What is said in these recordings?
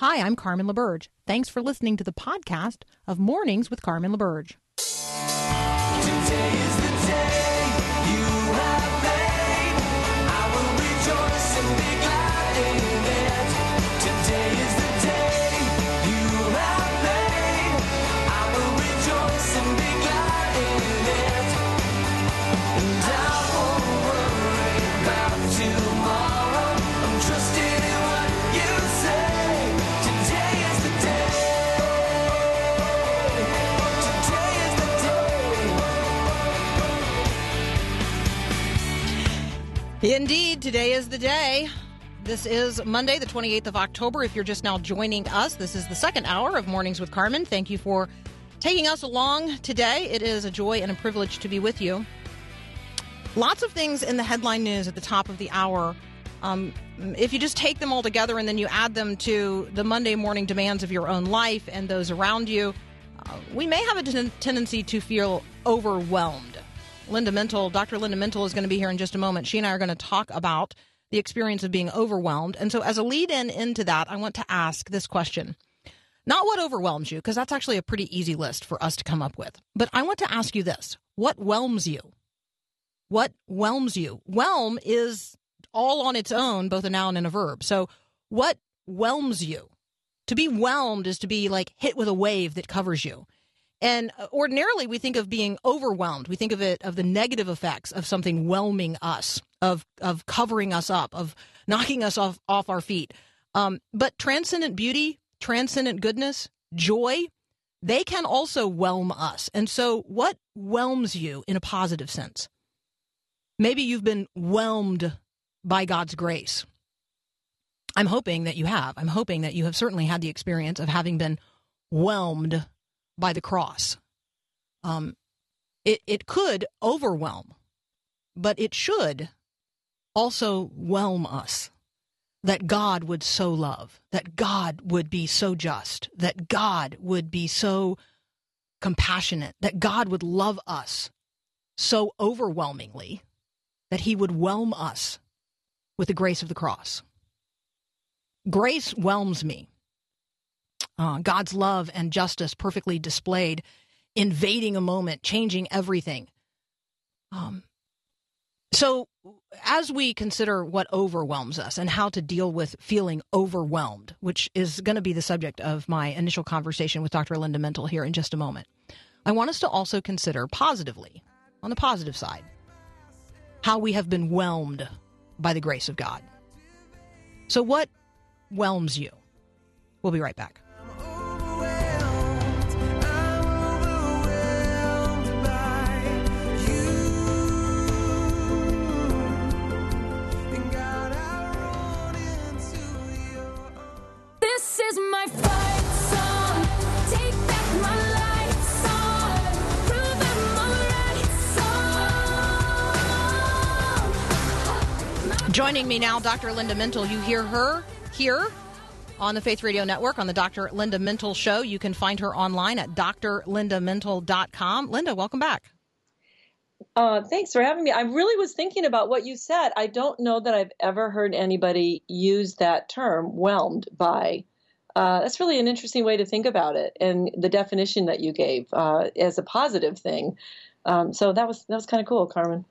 Hi, I'm Carmen LaBerge. Thanks for listening to the podcast of Mornings with Carmen LaBerge. Indeed, today is the day. This is Monday, the 28th of October. If you're just now joining us, this is the second hour of Mornings with Carmen. Thank you for taking us along today. It is a joy and a privilege to be with you. Lots of things in the headline news at the top of the hour. Um, if you just take them all together and then you add them to the Monday morning demands of your own life and those around you, uh, we may have a ten- tendency to feel overwhelmed. Linda Mintle, Dr. Linda Mintle is going to be here in just a moment. She and I are going to talk about the experience of being overwhelmed. And so, as a lead in into that, I want to ask this question. Not what overwhelms you, because that's actually a pretty easy list for us to come up with. But I want to ask you this what whelms you? What whelms you? Whelm is all on its own, both a noun and a verb. So, what whelms you? To be whelmed is to be like hit with a wave that covers you. And uh, ordinarily, we think of being overwhelmed. We think of it of the negative effects of something whelming us, of of covering us up, of knocking us off off our feet. Um, but transcendent beauty, transcendent goodness, joy, they can also whelm us. And so, what whelms you in a positive sense? Maybe you've been whelmed by God's grace. I'm hoping that you have. I'm hoping that you have certainly had the experience of having been whelmed by the cross. Um, it, it could overwhelm, but it should also whelm us that God would so love, that God would be so just, that God would be so compassionate, that God would love us so overwhelmingly that he would whelm us with the grace of the cross. Grace whelms me. Uh, God's love and justice perfectly displayed, invading a moment, changing everything. Um, so, as we consider what overwhelms us and how to deal with feeling overwhelmed, which is going to be the subject of my initial conversation with Dr. Linda Mintle here in just a moment, I want us to also consider positively, on the positive side, how we have been whelmed by the grace of God. So, what whelms you? We'll be right back. Joining me now, Dr. Linda Mintle. You hear her here on the Faith Radio Network on the Dr. Linda Mintle Show. You can find her online at drlindamintle.com. Linda, welcome back. Uh, thanks for having me. I really was thinking about what you said. I don't know that I've ever heard anybody use that term, whelmed by. Uh, that's really an interesting way to think about it, and the definition that you gave uh, as a positive thing. Um, so that was that was kind of cool, Carmen.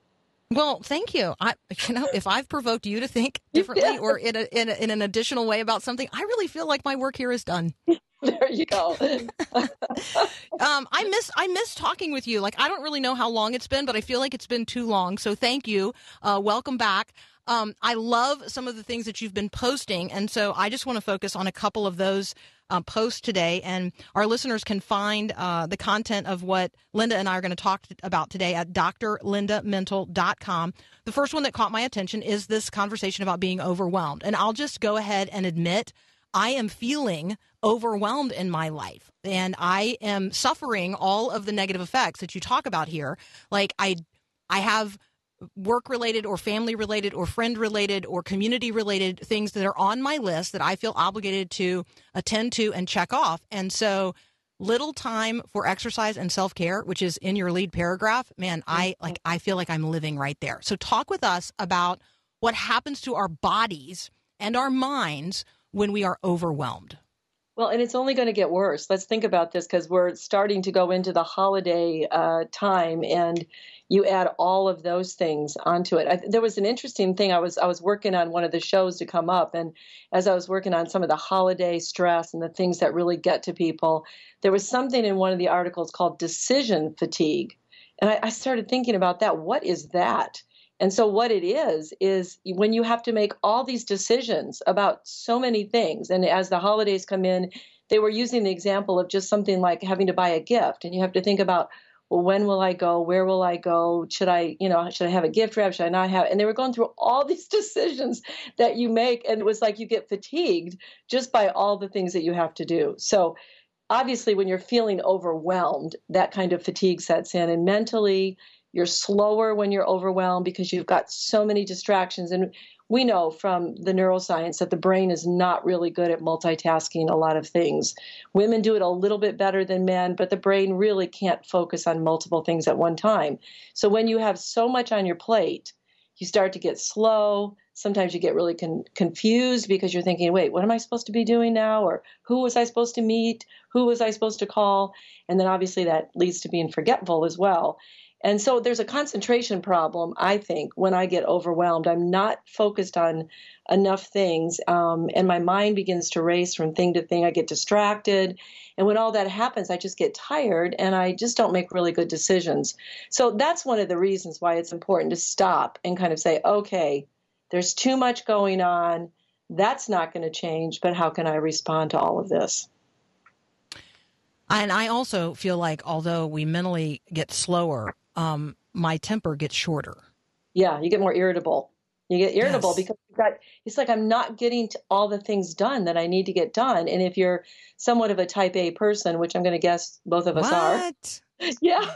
Well, thank you. I, you know, if I've provoked you to think differently or in, a, in, a, in an additional way about something, I really feel like my work here is done. There you go. Um, I miss I miss talking with you. Like I don't really know how long it's been, but I feel like it's been too long. So thank you. Uh, welcome back. Um, I love some of the things that you've been posting, and so I just want to focus on a couple of those uh, posts today. And our listeners can find uh, the content of what Linda and I are going to talk about today at drlindamintle.com. The first one that caught my attention is this conversation about being overwhelmed, and I'll just go ahead and admit. I am feeling overwhelmed in my life and I am suffering all of the negative effects that you talk about here. Like I I have work related or family related or friend related or community related things that are on my list that I feel obligated to attend to and check off. And so little time for exercise and self-care, which is in your lead paragraph, man, I mm-hmm. like I feel like I'm living right there. So talk with us about what happens to our bodies and our minds when we are overwhelmed. Well, and it's only going to get worse. Let's think about this because we're starting to go into the holiday uh, time, and you add all of those things onto it. I, there was an interesting thing. I was I was working on one of the shows to come up, and as I was working on some of the holiday stress and the things that really get to people, there was something in one of the articles called decision fatigue, and I, I started thinking about that. What is that? And so, what it is, is when you have to make all these decisions about so many things, and as the holidays come in, they were using the example of just something like having to buy a gift, and you have to think about, well, when will I go? Where will I go? Should I, you know, should I have a gift wrap? Should I not have? And they were going through all these decisions that you make, and it was like you get fatigued just by all the things that you have to do. So, obviously, when you're feeling overwhelmed, that kind of fatigue sets in, and mentally you're slower when you're overwhelmed because you've got so many distractions. And we know from the neuroscience that the brain is not really good at multitasking a lot of things. Women do it a little bit better than men, but the brain really can't focus on multiple things at one time. So when you have so much on your plate, you start to get slow. Sometimes you get really con- confused because you're thinking, wait, what am I supposed to be doing now? Or who was I supposed to meet? Who was I supposed to call? And then obviously that leads to being forgetful as well. And so there's a concentration problem, I think, when I get overwhelmed. I'm not focused on enough things, um, and my mind begins to race from thing to thing. I get distracted. And when all that happens, I just get tired and I just don't make really good decisions. So that's one of the reasons why it's important to stop and kind of say, okay, there's too much going on. That's not going to change, but how can I respond to all of this? And I also feel like although we mentally get slower, um, my temper gets shorter. Yeah, you get more irritable. You get irritable Yes. because you've got, it's like I'm not getting to all the things done that I need to get done. And if you're somewhat of a type A person, which I'm going to guess both of us are, yeah,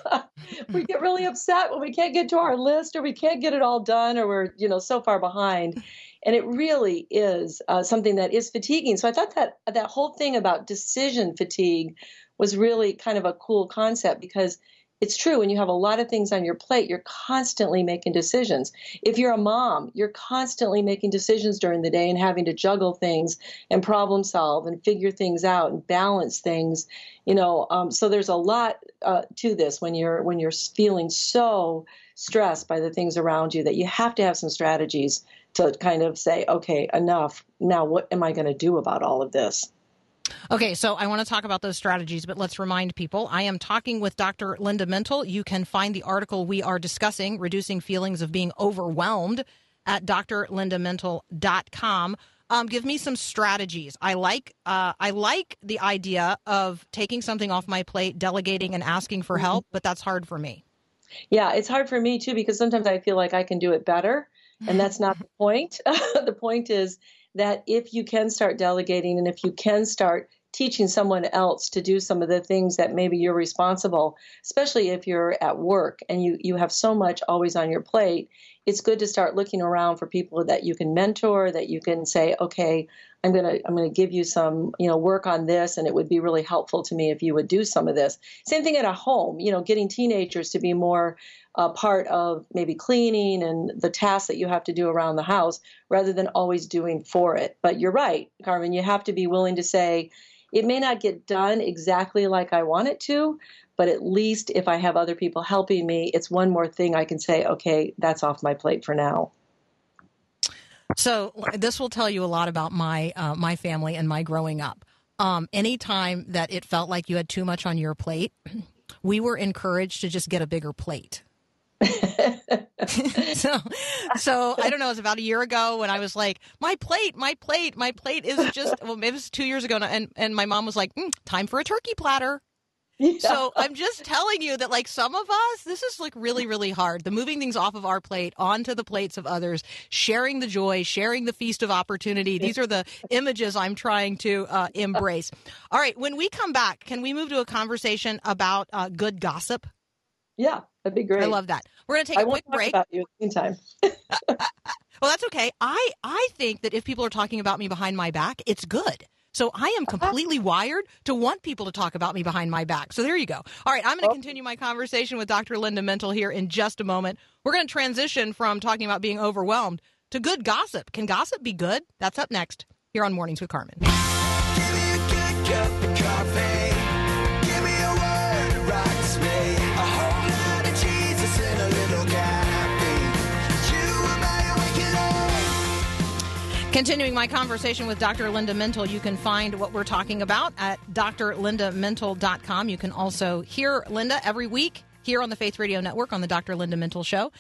we get really upset when we can't get to our list or we can't get it all done or we're, you know, so far behind. And it really is uh, something that is fatiguing. So I thought that that whole thing about decision fatigue was really kind of a cool concept because it's true when you have a lot of things on your plate you're constantly making decisions. If you're a mom you're constantly making decisions during the day and having to juggle things and problem solve and figure things out and balance things you know um, so there's a lot uh, to this when you're when you're feeling so stressed by the things around you that you have to have some strategies to kind of say okay enough. Now what am i going to do about all of this Okay, so I want to talk about those strategies, but let's remind people I am talking with Dr. Linda Mintle. You can find the article we are discussing, Reducing Feelings of Being Overwhelmed, at drlindamintle.com. Um, give me some strategies. I like uh, I like the idea of taking something off my plate, delegating, and asking for help, but that's hard for me. Yeah, it's hard for me too because sometimes I feel like I can do it better, and that's not the point. the point is that if you can start delegating and if you can start teaching someone else to do some of the things that maybe you're responsible, especially if you're at work and you, you have so much always on your plate, it's good to start looking around for people that you can mentor, that you can say, okay, I'm gonna I'm gonna give you some you know work on this, and it would be really helpful to me if you would do some of this. Same thing at a home, you know, getting teenagers to be more uh, part of maybe cleaning and the tasks that you have to do around the house, rather than always doing for it. But you're right, Carmen. You have to be willing to say, it may not get done exactly like I want it to, but at least if I have other people helping me, it's one more thing I can say, okay, that's off my plate for now. So this will tell you a lot about my uh, my family and my growing up. Um, anytime that it felt like you had too much on your plate, we were encouraged to just get a bigger plate. so, so I don't know. It was about a year ago when I was like, "My plate, my plate, my plate is just." Well, maybe it was two years ago, and and my mom was like, mm, "Time for a turkey platter." So I'm just telling you that, like some of us, this is like really, really hard. The moving things off of our plate onto the plates of others, sharing the joy, sharing the feast of opportunity. These are the images I'm trying to uh, embrace. All right, when we come back, can we move to a conversation about uh, good gossip? Yeah, that'd be great. I love that. We're going to take I a won't quick talk break. about you in the meantime. Well, that's okay. I I think that if people are talking about me behind my back, it's good. So I am uh-huh. completely wired to want people to talk about me behind my back. So there you go. All right, I'm going to continue my conversation with Dr. Linda Mintle here in just a moment. We're going to transition from talking about being overwhelmed to good gossip. Can gossip be good? That's up next here on Mornings with Carmen. Continuing my conversation with Dr. Linda Mintle, you can find what we're talking about at drlindamintle.com. You can also hear Linda every week here on the Faith Radio Network on the Dr. Linda Mintle Show.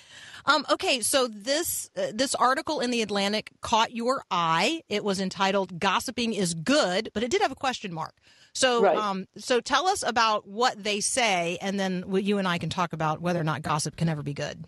Um, okay, so this uh, this article in the Atlantic caught your eye. It was entitled "Gossiping is Good," but it did have a question mark. So, Right. um, so tell us about what they say, and then you and I can talk about whether or not gossip can ever be good.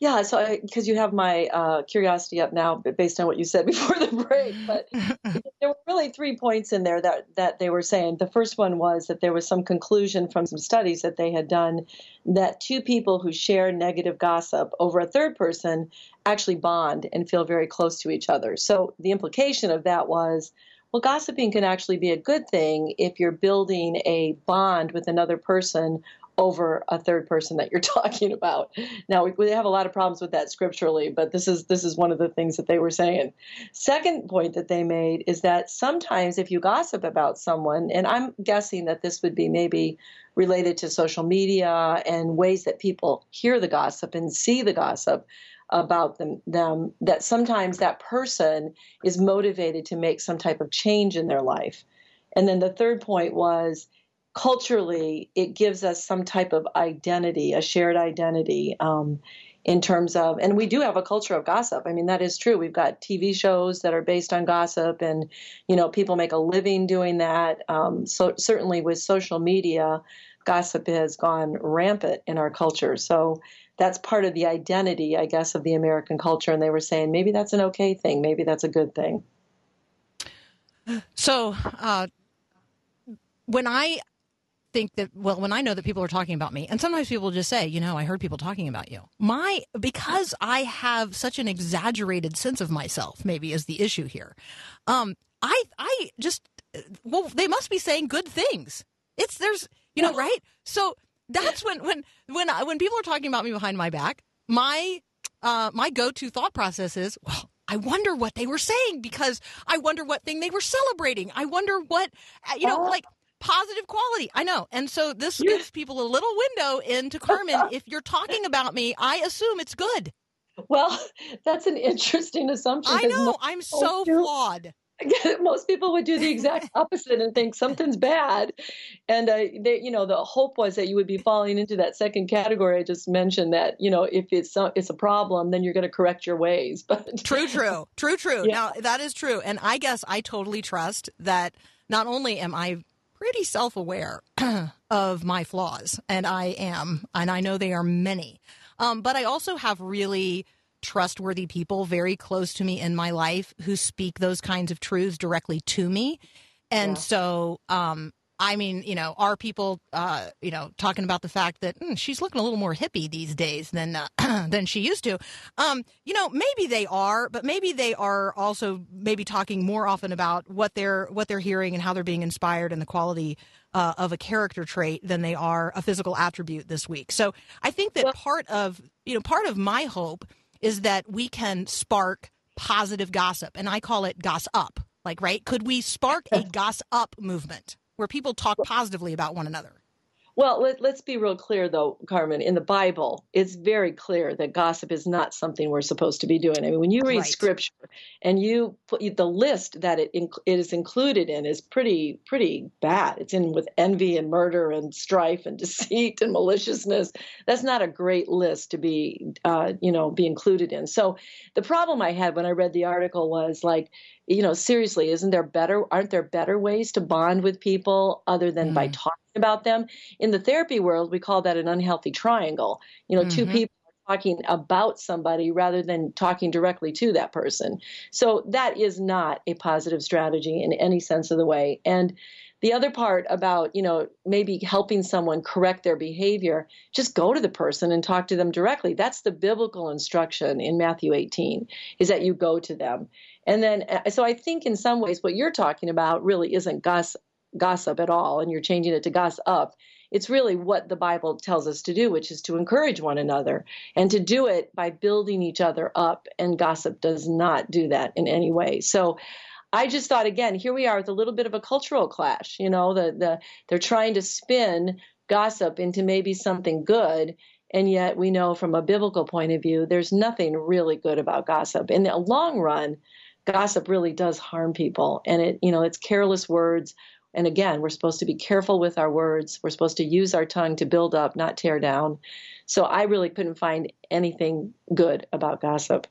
Yeah, so because you have my uh, curiosity up now, based on what you said before the break, but there were really three points in there that that they were saying. The first one was that there was some conclusion from some studies that they had done that two people who share negative gossip over a third person actually bond and feel very close to each other. So the implication of that was. Well, gossiping can actually be a good thing if you're building a bond with another person over a third person that you're talking about. Now we, we have a lot of problems with that scripturally, but this is this is one of the things that they were saying. Second point that they made is that sometimes if you gossip about someone, and I'm guessing that this would be maybe related to social media and ways that people hear the gossip and see the gossip about them, them that sometimes that person is motivated to make some type of change in their life. And then the third point was culturally, it gives us some type of identity, a shared identity. Um, in terms of, and we do have a culture of gossip. I mean, that is true. We've got TV shows that are based on gossip, and you know, people make a living doing that. Um, so certainly with social media, gossip has gone rampant in our culture. So that's part of the identity, I guess, of the American culture. And they were saying maybe that's an okay thing, maybe that's a good thing. So, uh, when I think that, well, when I know that people are talking about me, and sometimes people just say, you know, I heard people talking about you. My, because I have such an exaggerated sense of myself, maybe is the issue here. Um, I, I just, well, they must be saying good things. It's, there's, you know, right? So that's when, when, when, I, when people are talking about me behind my back, my, uh, my go-to thought process is, well, I wonder what they were saying because I wonder what thing they were celebrating. I wonder what, uh, you know, Oh. like positive quality. I know. And so this gives people a little window into Carmen. if you're talking about me, I assume it's good. Well, that's an interesting assumption. I know. I'm so do- flawed. most people would do the exact opposite and think something's bad and uh, they, you know the hope was that you would be falling into that second category i just mentioned that you know if it's a, it's a problem then you're going to correct your ways but True, true, true, true. Yeah. Now that is true, and I guess I totally trust that. Not only am I pretty self-aware of my flaws, and I am, and I know they are many, um, but I also have really trustworthy people very close to me in my life who speak those kinds of truths directly to me, and Yeah. so. Um, I mean, you know, are people, uh, you know, talking about the fact that mm, she's looking a little more hippie these days than uh, than she used to? Um, you know, maybe they are, but maybe they are also maybe talking more often about what they're what they're hearing and how they're being inspired and the quality uh, of a character trait than they are a physical attribute this week. So I think that part of you know part of my hope is that we can spark positive gossip, and I call it goss up. Like, right? Could we spark a goss up movement where people talk positively about one another? Well, let, let's be real clear, though, Carmen. In the Bible, it's very clear that gossip is not something we're supposed to be doing. I mean, when you read Right. Scripture and you put the list that it inc- it is included in is pretty pretty bad. It's in with envy and murder and strife and deceit and maliciousness. That's not a great list to be, uh, you know, be included in. So the problem I had when I read the article was like, you know, seriously, isn't there better? Aren't there better ways to bond with people other than by Mm. talking about them? in the therapy world, we call that an unhealthy triangle. You know, two Mhm. people are talking about somebody rather than talking directly to that person. So that is not a positive strategy in any sense of the way. And the other part about, you know, maybe helping someone correct their behavior, just go to the person and talk to them directly. That's the biblical instruction in Matthew 18, is that you go to them. And then, uh, so I think in some ways what you're talking about really isn't gossip, gossip at all, and you're changing it to gossip up it's really what the Bible tells us to do, which is to encourage one another and to do it by building each other up. And gossip does not do that in any way. So I just thought, again, here we are with a little bit of a cultural clash. You know, the, the they're trying to spin gossip into maybe something good. And yet we know from a biblical point of view, there's nothing really good about gossip. In the long run, gossip really does harm people, and it you know it's careless words. And again, we're supposed to be careful with our words. We're supposed to use our tongue to build up, not tear down. So I really couldn't find anything good about gossip.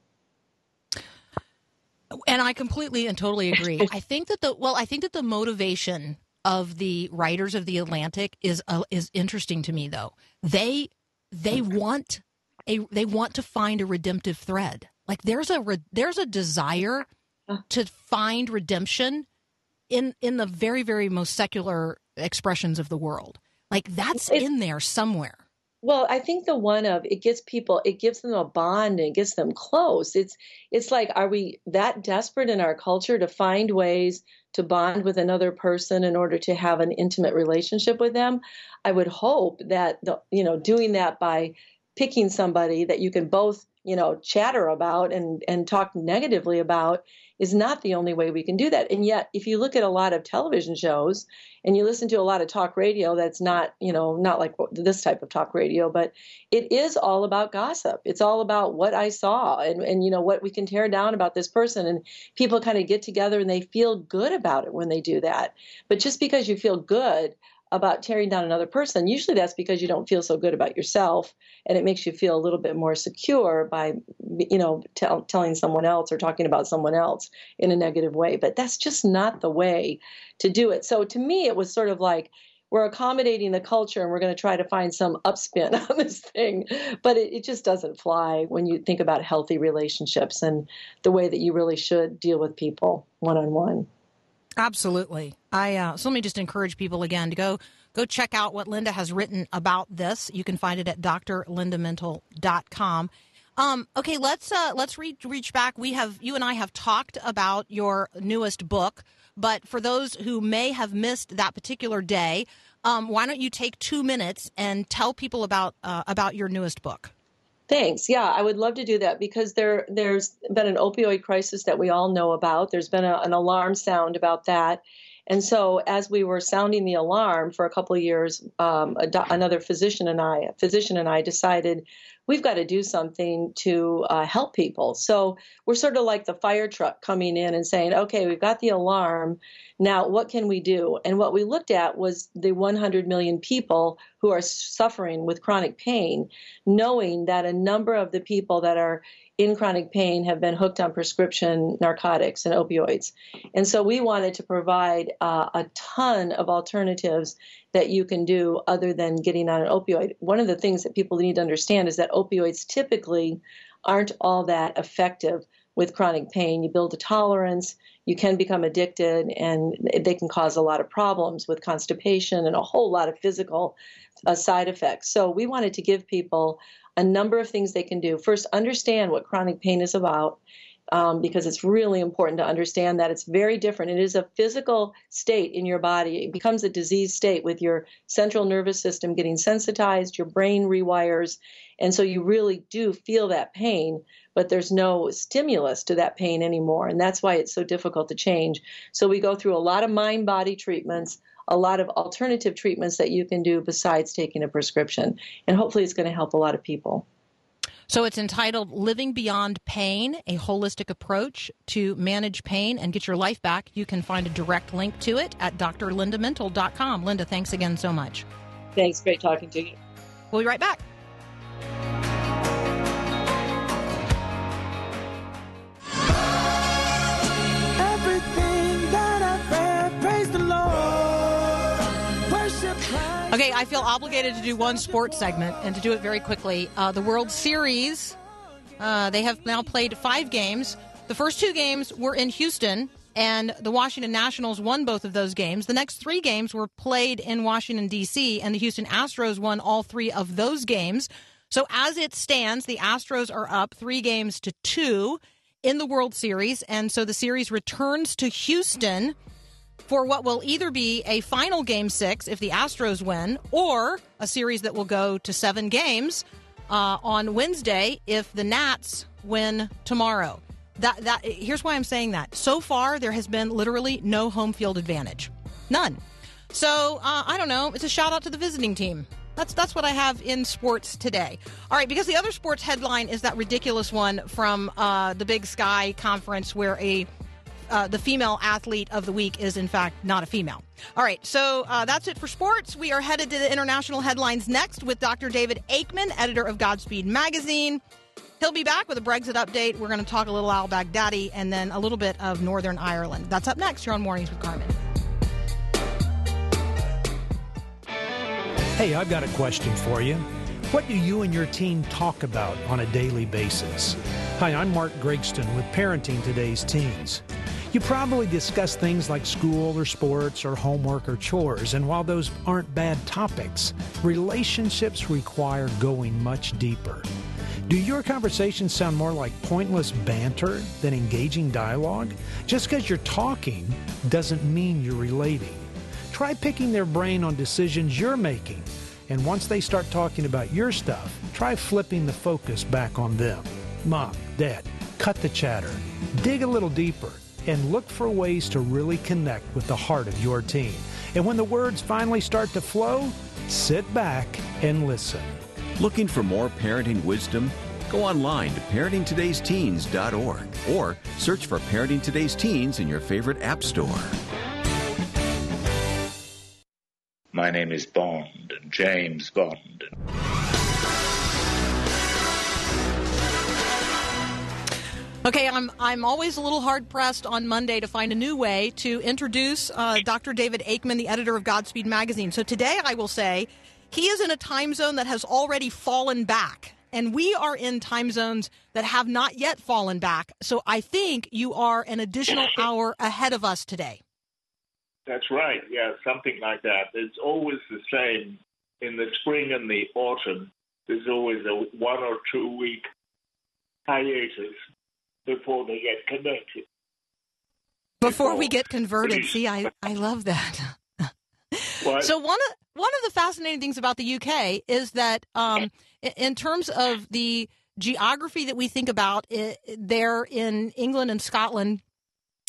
And I completely and totally agree. I think that the well, I think that the motivation of the writers of the Atlantic is uh, is interesting to me though. They they want a they want to find a redemptive thread. Like there's a re, there's a desire to find redemption in in the very very most secular expressions of the world. Like that's It's- in there somewhere. Well, I think the one of it gives people, it gives them a bond and it gets them close. It's it's like, are we that desperate in our culture to find ways to bond with another person in order to have an intimate relationship with them? I would hope that the, you know doing that by picking somebody that you can both you know chatter about and and talk negatively about is not the only way we can do that. And yet, if you look at a lot of television shows and you listen to a lot of talk radio, that's not you know not like this type of talk radio, but it is all about gossip. It's all about what I saw and and you know what we can tear down about this person. And people kind of get together and they feel good about it when they do that. But just because you feel good about tearing down another person, usually that's because you don't feel so good about yourself, and it makes you feel a little bit more secure by, you know, tell, telling someone else or talking about someone else in a negative way. But that's just not the way to do it. So to me, it was sort of like we're accommodating the culture and we're going to try to find some upspin on this thing, but it, it just doesn't fly when you think about healthy relationships and the way that you really should deal with people one on one. Absolutely. I uh, so let me just encourage people again to go go check out what Linda has written about this. You can find it at drlindamintle.com. Um, okay, let's uh, let's reach reach back. We have you and I have talked about your newest book, but for those who may have missed that particular day, um, why don't you take two minutes and tell people about uh, about your newest book? Thanks. Yeah, I would love to do that because there there's been an opioid crisis that we all know about. There's been a, an alarm sound about that. And so, as we were sounding the alarm for a couple of years, um, do- another physician and I, physician and I, decided we've got to do something to uh, help people. So we're sort of like the fire truck coming in and saying, "Okay, we've got the alarm. Now, what can we do?" And what we looked at was the 100 million people who are suffering with chronic pain, knowing that a number of the people that are in chronic pain have been hooked on prescription narcotics and opioids. And so we wanted to provide uh, a ton of alternatives that you can do other than getting on an opioid. One of the things that people need to understand is that opioids typically aren't all that effective with chronic pain. You build a tolerance, you can become addicted, and they can cause a lot of problems with constipation and a whole lot of physical uh, side effects. So we wanted to give people a number of things they can do. First, understand what chronic pain is about. Um, because it's really important to understand that it's very different. It is a physical state in your body. It becomes a disease state with your central nervous system getting sensitized, your brain rewires, and so you really do feel that pain, but there's no stimulus to that pain anymore. And that's why it's so difficult to change. So we go through a lot of mind body treatments, a lot of alternative treatments that you can do besides taking a prescription. And hopefully it's going to help a lot of people. So it's entitled Living Beyond Pain, a holistic approach to manage pain and get your life back. You can find a direct link to it at drlindamintle.com. Linda, thanks again so much. Thanks. Great talking to you. We'll be right back. Okay, I feel obligated to do one sports segment and to do it very quickly. Uh, the World Series, uh, they have now played five games. The first two games were in Houston, and the Washington Nationals won both of those games. The next three games were played in Washington, D.C., and the Houston Astros won all three of those games. So as it stands, the Astros are up three games to two in the World Series, and so the series returns to Houston for what will either be a final game six if the Astros win, or a series that will go to seven games uh, on Wednesday if the Nats win tomorrow. That that here's why I'm saying that. So far, there has been literally no home field advantage, none. So uh, I don't know. It's a shout out to the visiting team. That's that's what I have in sports today. All right, because the other sports headline is that ridiculous one from uh, the Big Sky conference where a uh, the female athlete of the week is, in fact, not a female. All right, so uh, that's it for sports. We are headed to the international headlines next with Dr. David Aikman, editor of Godspeed Magazine. He'll be back with a Brexit update. We're going to talk a little al Baghdadi and then a little bit of Northern Ireland. That's up next here on Mornings with Carmen. Hey, I've got a question for you. What do you and your team talk about on a daily basis? Hi, I'm Mark Gregston with Parenting Today's Teens. You probably discuss things like school or sports or homework or chores, and while those aren't bad topics, relationships require going much deeper. Do your conversations sound more like pointless banter than engaging dialogue? Just because you're talking doesn't mean you're relating. Try picking their brain on decisions you're making. And once they start talking about your stuff, try flipping the focus back on them. Mom, Dad, cut the chatter, dig a little deeper, and look for ways to really connect with the heart of your teen. And when the words finally start to flow, sit back and listen. Looking for more parenting wisdom? Go online to parentingtodaysteens.org or search for Parenting Today's Teens in your favorite app store. My name is Bond, James Bond. Okay, I'm I'm always a little hard pressed on Monday to find a new way to introduce uh, Dr. David Aikman, the editor of Godspeed magazine. So today, I will say he is in a time zone that has already fallen back, and we are in time zones that have not yet fallen back. So I think you are an additional hour ahead of us today. That's right. Yeah, something like that. It's always the same in the spring and the autumn. There's always a one or two week hiatus before they get converted. Before we Oh, get converted, see, I, I love that. What? So one of one of the fascinating things about the UK is that um, in terms of the geography that we think about i there in England and Scotland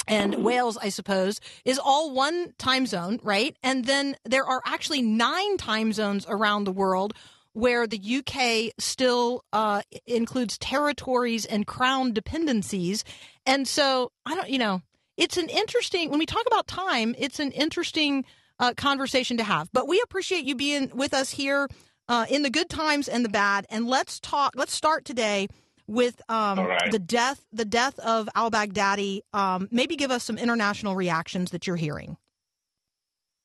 and Wales, I suppose, is all one time zone, right? And then there are actually nine time zones around the world where the UK still uh, includes territories and crown dependencies. And so I don't, you know, it's an interesting when we talk about time. It's an interesting uh, conversation to have. But we appreciate you being with us here uh, in the good times and the bad. And let's talk. Let's start today with um, right. the death the death of al Baghdadi. Um, maybe give us some international reactions that you're hearing.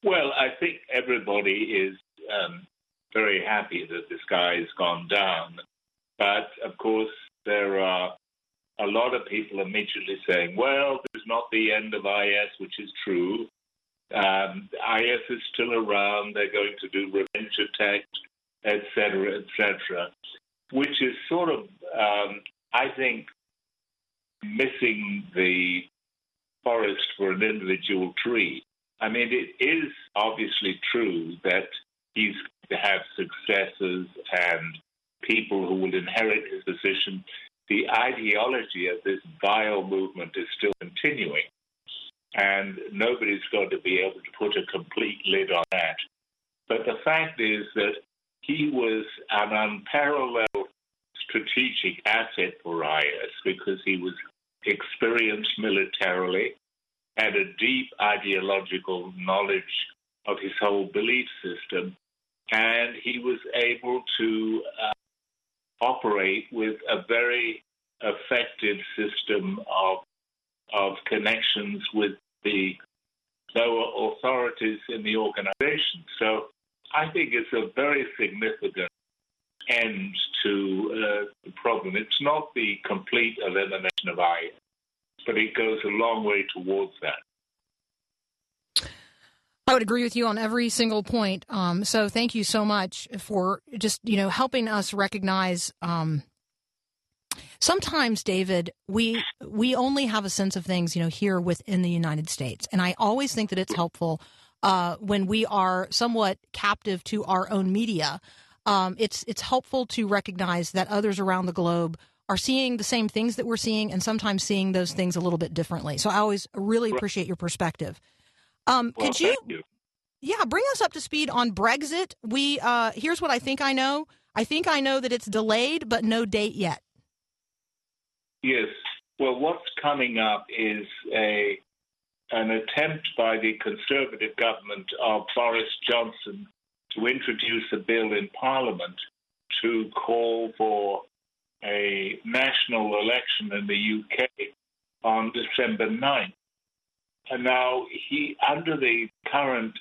Well, I think everybody is um, very happy that this guy has gone down. But of course, there are a lot of people immediately saying, well, this is not the end of IS, which is true. Um, IS is still around. They're going to do revenge attacks, et cetera, et cetera, which is sort of, um, I think, missing the forest for an individual tree. I mean, it is obviously true that he's to have successors and people who will inherit his position. The ideology of this vile movement is still continuing, and nobody's going to be able to put a complete lid on that. But the fact is that he was an unparalleled strategic asset for IS because he was experienced militarily, had a deep ideological knowledge of his whole belief system, and he was able to uh, operate with a very effective system of of connections with the lower authorities in the organization. So I think it's a very significant end to uh, the problem. It's not the complete elimination of IS, but it goes a long way towards that. I would agree with you on every single point. Um, so thank you so much for just you know helping us recognize. Um, sometimes, David, we we only have a sense of things you know here within the United States, and I always think that it's helpful uh, when we are somewhat captive to our own media. Um, it's it's helpful to recognize that others around the globe are seeing the same things that we're seeing, and sometimes seeing those things a little bit differently. So I always really appreciate your perspective. Um, Well, could you thank you. yeah, bring us up to speed on Brexit. We uh here's what I think I know. I think I know that it's delayed, but no date yet. Yes, Well, what's coming up is a an attempt by the Conservative government of Boris Johnson to introduce a bill in Parliament to call for a national election in the UK on December 9th. And now he, under the current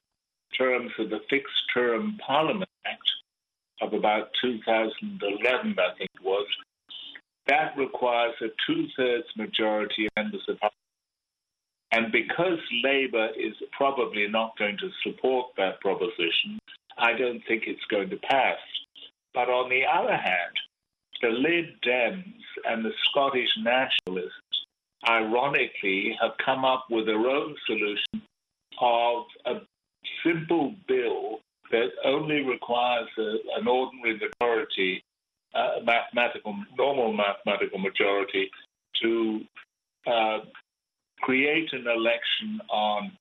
terms of the Fixed Term Parliament Act of about 2011, I think it was, that requires a two-thirds majority of members of Parliament. And because Labour is probably not going to support that proposition, I don't think it's going to pass. But on the other hand, the Lib Dems and the Scottish Nationalists, ironically, have come up with their own solution of a simple bill that only requires a, an ordinary majority, uh, mathematical, normal mathematical majority, to uh, create an election on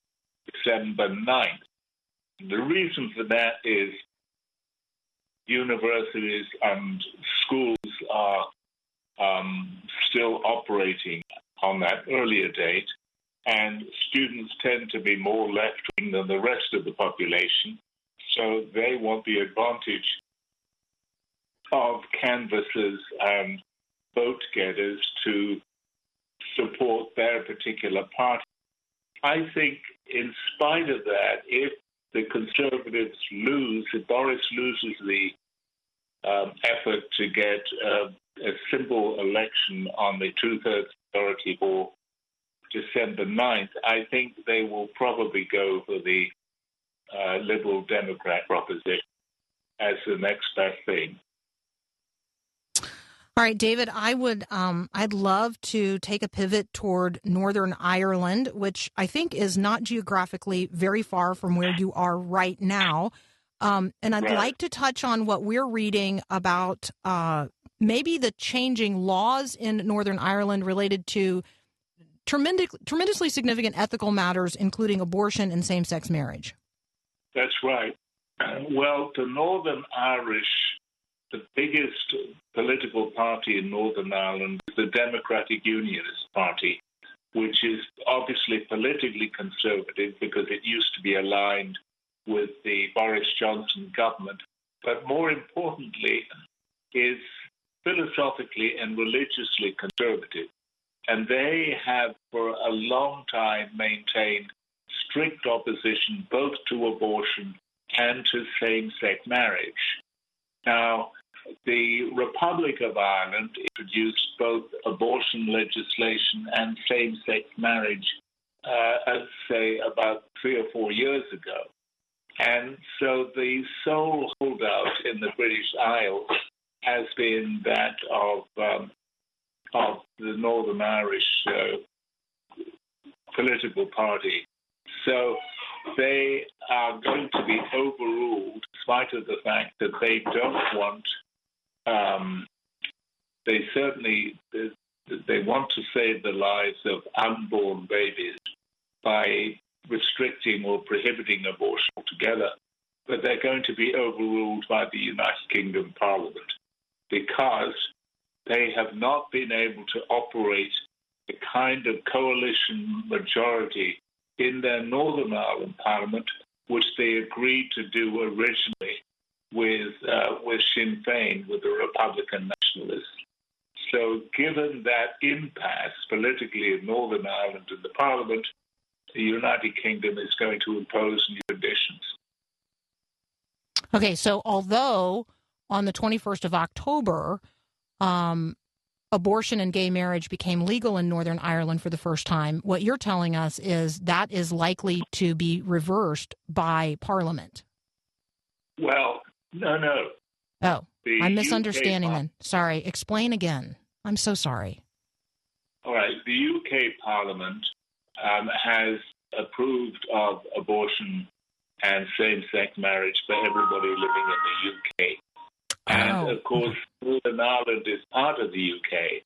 December 9th. The reason for that is universities and schools are um, still operating on that earlier date, and students tend to be more left wing than the rest of the population, so they want the advantage of canvassers and vote getters to support their particular party. I think, in spite of that, if the Conservatives lose, if Boris loses the um, effort to get uh, a simple election on the two-thirds majority for December 9th, I think they will probably go for the uh, Liberal Democrat proposition as the next best thing. All right, David, I would um, I'd love to take a pivot toward Northern Ireland, which I think is not geographically very far from where you are right now. Um, and I'd Right. like to touch on what we're reading about uh, maybe the changing laws in Northern Ireland related to tremendous, tremendously significant ethical matters, including abortion and same sex marriage. That's right. Well, the Northern Irish, the biggest political party in Northern Ireland is the Democratic Unionist Party, which is obviously politically conservative because it used to be aligned with the Boris Johnson government, but more importantly, is philosophically and religiously conservative. And they have for a long time maintained strict opposition both to abortion and to same sex marriage. Now, the Republic of Ireland introduced both abortion legislation and same sex marriage, uh, I'd say, about three or four years ago. And so the sole holdout in the British Isles has been that of, um, of the Northern Irish uh, political party. So they are going to be overruled, in spite of the fact that they don't want. Um, they certainly they want to save the lives of unborn babies by restricting or prohibiting abortion altogether, but they're going to be overruled by the United Kingdom Parliament because they have not been able to operate the kind of coalition majority in their Northern Ireland Parliament, which they agreed to do originally with uh, with Sinn Féin, with the Republican nationalists. So, given that impasse politically in Northern Ireland and the Parliament, the United Kingdom is going to impose new conditions. Okay, so although on the 21st of October, um, abortion and gay marriage became legal in Northern Ireland for the first time, what you're telling us is that is likely to be reversed by Parliament. Well, no, no. Oh, The I'm misunderstanding then. Sorry. Explain again. I'm so sorry. All right. The UK Parliament um, has approved of abortion and same-sex marriage for everybody living in the UK. And Oh. of course, Northern Ireland is part of the UK.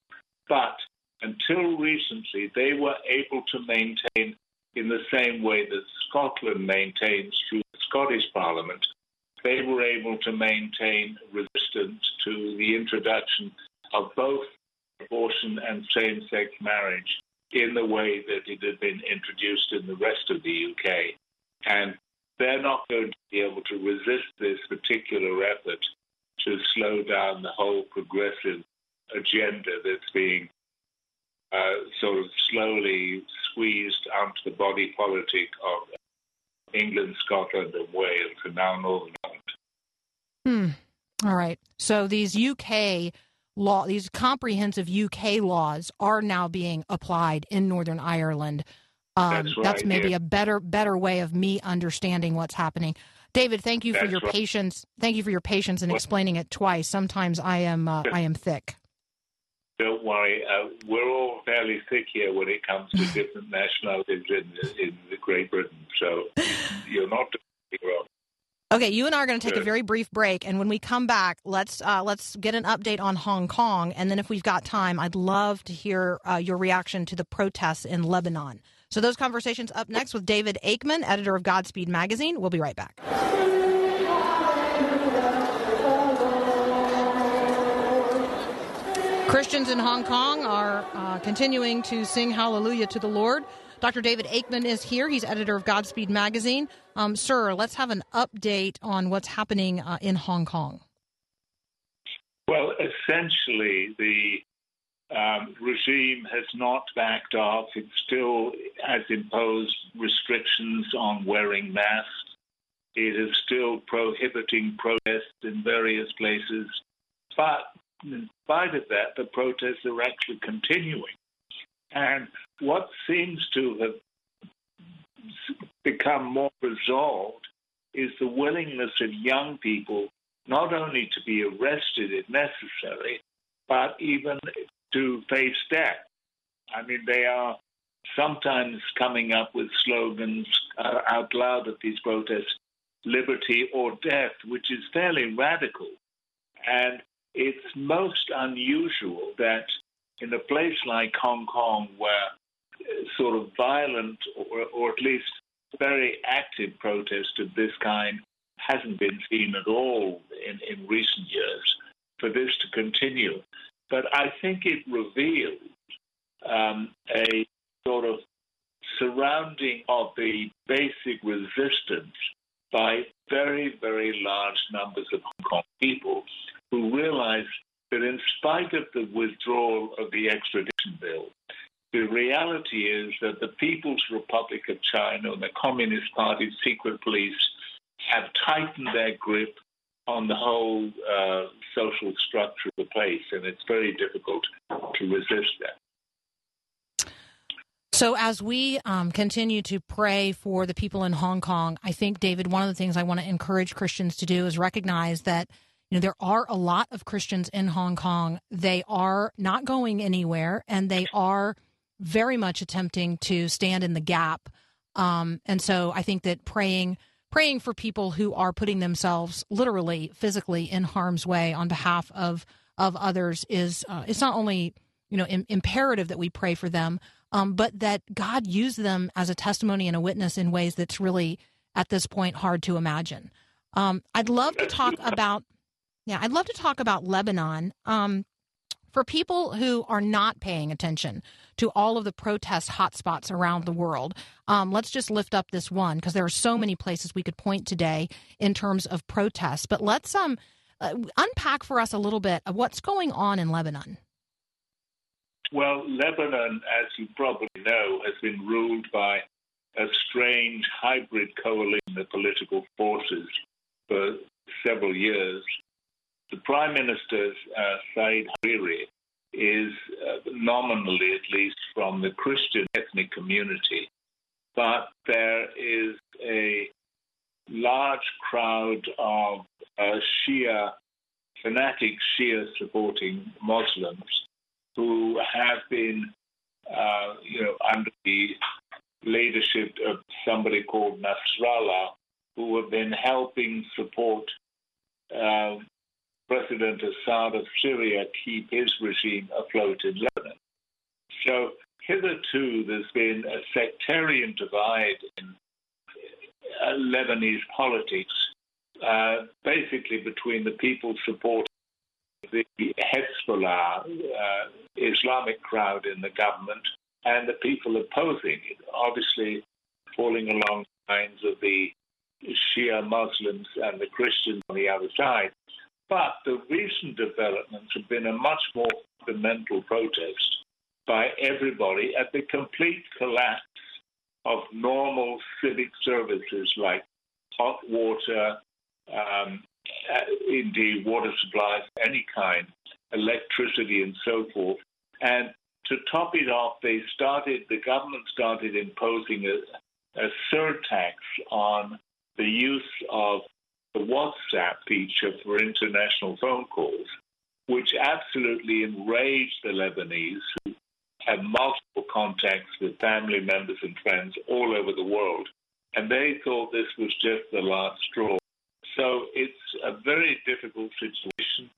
But until recently, they were able to maintain, in the same way that Scotland maintains through the Scottish Parliament, they were able to maintain resistance to the introduction of both abortion abortion and same sex marriage in the way that it had been introduced in the rest of the UK. And they're not going to be able to resist this particular effort to slow down the whole progressive agenda that's being uh, sort of slowly squeezed onto the body politic of England, Scotland, and Wales, and now Northern Ireland. Hmm. All right. So these UK law, these comprehensive UK laws are now being applied in Northern Ireland. Um, That's right, maybe yeah. a better better way of me understanding what's happening. David, thank you for That's your right. patience. Thank you for your patience in explaining it twice. Sometimes I am uh, I am thick. Don't worry, uh, we're all fairly thick here when it comes to different nationalities in, in Great Britain, so you're not wrong. Okay, you and I are going to take a very brief break, and when we come back, let's uh, let's get an update on Hong Kong, and then if we've got time, I'd love to hear uh, your reaction to the protests in Lebanon. So those conversations up next with David Aikman, editor of Godspeed Magazine. We'll be right back. Christians in Hong Kong are uh, continuing to sing hallelujah to the Lord. Dr. David Aikman is here. He's editor of Godspeed Magazine. Um, sir, let's have an update on what's happening uh, in Hong Kong. Well, essentially, the um, regime has not backed off. It still has imposed restrictions on wearing masks. It is still prohibiting protests in various places. But in spite of that, the protests are actually continuing. And what seems to have become more resolved is the willingness of young people not only to be arrested if necessary, but even to face death. I mean, they are sometimes coming up with slogans uh, out loud at these protests liberty or death, which is fairly radical. And it's most unusual that in a place like Hong Kong, where uh, sort of violent or, or at least very active protest of this kind hasn't been seen at all in, in recent years, for this to continue. But I think it revealed um, a sort of surrounding of the basic resistance by very, very large numbers of Hong Kong people who realized that in spite of the withdrawal of the extradition bill, the reality is that the People's Republic of China and the Communist Party's secret police have tightened their grip on the whole uh, social structure of the place, and it's very difficult to resist that. So, as we um, continue to pray for the people in Hong Kong, I think, David, one of the things I want to encourage Christians to do is recognize that you know there are a lot of Christians in Hong Kong. They are not going anywhere, and they are very much attempting to stand in the gap. Um, and so, I think that praying praying for people who are putting themselves literally, physically in harm's way on behalf of of others is uh, it's not only you know im- imperative that we pray for them, um, but that God used them as a testimony and a witness in ways that's really at this point hard to imagine. Um, I'd love to talk about yeah, I'd love to talk about Lebanon. Um, for people who are not paying attention to all of the protest hotspots around the world, um, let's just lift up this one because there are so many places we could point today in terms of protests. But let's um, uh, unpack for us a little bit of what's going on in Lebanon. Well, Lebanon, as you probably know, has been ruled by a strange hybrid coalition of political forces for several years. The Prime Minister, uh, Saad Hariri, is uh, nominally, at least, from the Christian ethnic community, but there is a large crowd of uh, Shia, fanatic Shia supporting Muslims who have been, uh, you know, under the leadership of somebody called Nasrallah, who have been helping support uh, President Assad of Syria keep his regime afloat in Lebanon. So hitherto, there's been a sectarian divide in uh, Lebanese politics, uh, basically between the people supporting the Hezbollah uh, Islamic crowd in the government and the people opposing it, obviously falling along the lines of the Shia Muslims and the Christians on the other side. But the recent developments have been a much more fundamental protest by everybody at the complete collapse of normal civic services like hot water, um, uh, indeed water supplies, any kind, electricity, and so forth. And to top it off, they started, the government started imposing a, a surtax on the use of the WhatsApp feature for international phone calls, which absolutely enraged the Lebanese who have multiple contacts with family members and friends all over the world. And they thought this was just the last straw. So it's a very difficult situation.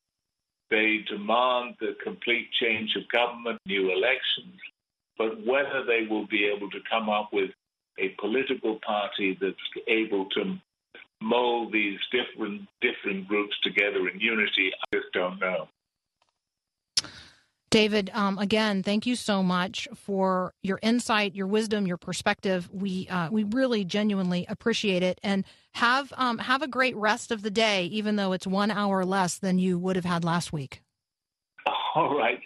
They demand the complete change of government, new elections, but whether they will be able to come up with a political party that's able to mold these different different groups together in unity, I just don't know. David, um, again, thank you so much for your insight, your wisdom, your perspective. We uh, we really genuinely appreciate it, and have um, have a great rest of the day, even though it's one hour less than you would have had last week. All right.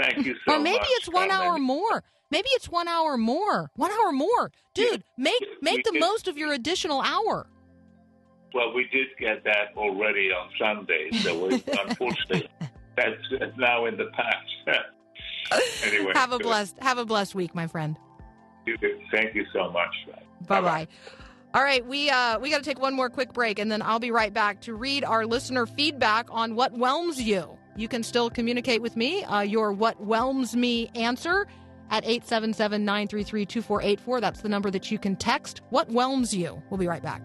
Thank you so or maybe much. it's one hour more. Maybe it's one hour more. One hour more, dude. Make make the most of your additional hour. Well, we did get that already on Sunday, so we, unfortunately, that's now in the past. anyway, Have a blessed have a blessed week, my friend. Thank you so much. Bye bye. All right, we uh, we got to take one more quick break, and then I'll be right back to read our listener feedback on what whelms you. You can still communicate with me uh, your what whelms me answer at 877-933-2484. That's the number that you can text. What whelms you? We'll be right back.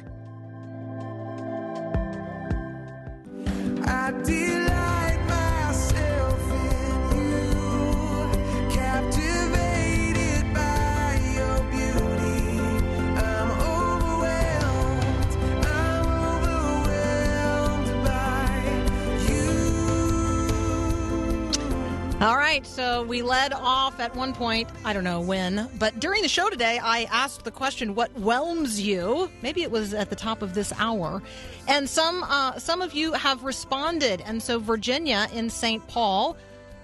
I delight All right, so we led off at one point, I don't know when, but during the show today, I asked the question, "What whelms you?" Maybe it was at the top of this hour, and some uh, some of you have responded, and so Virginia in St. Paul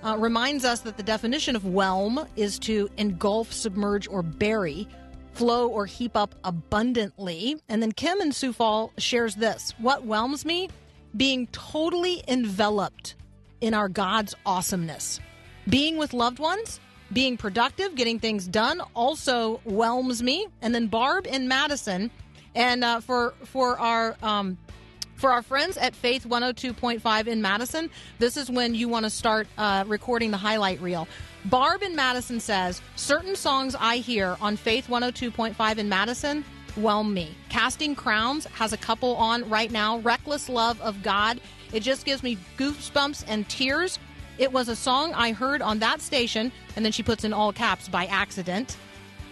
uh, reminds us that the definition of whelm is to engulf, submerge, or bury, flow or heap up abundantly, and then Kim in Sioux Falls shares this: "What whelms me? Being totally enveloped." in our God's awesomeness. Being with loved ones, being productive, getting things done also whelms me. And then Barb in Madison, and uh, for for our um, for our friends at Faith 102.5 in Madison, this is when you want to start uh, recording the highlight reel. Barb in Madison says, Certain songs I hear on Faith 102.5 in Madison whelm me. Casting Crowns has a couple on right now. Reckless Love of God. It just gives me goosebumps and tears. It was a song I heard on that station, and then she puts in all caps by accident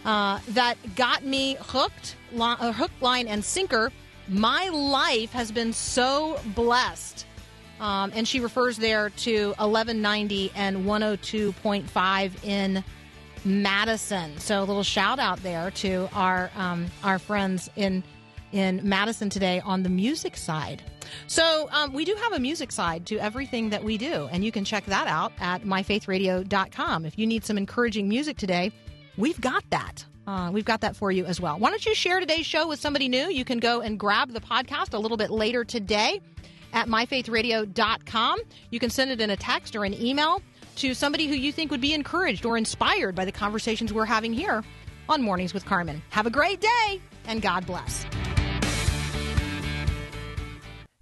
uh, that got me hooked, li- uh, hook, line, and sinker. My life has been so blessed. Um, and she refers there to 1190 and 102.5 in Madison. So a little shout out there to our um, our friends in in Madison today on the music side. So um, we do have a music side to everything that we do, and you can check that out at myfaithradio.com. If you need some encouraging music today, we've got that. Uh, we've got that for you as well. Why don't you share today's show with somebody new? You can go and grab the podcast a little bit later today at myfaithradio.com. You can send it in a text or an email to somebody who you think would be encouraged or inspired by the conversations we're having here on Mornings with Carmen. Have a great day and God bless.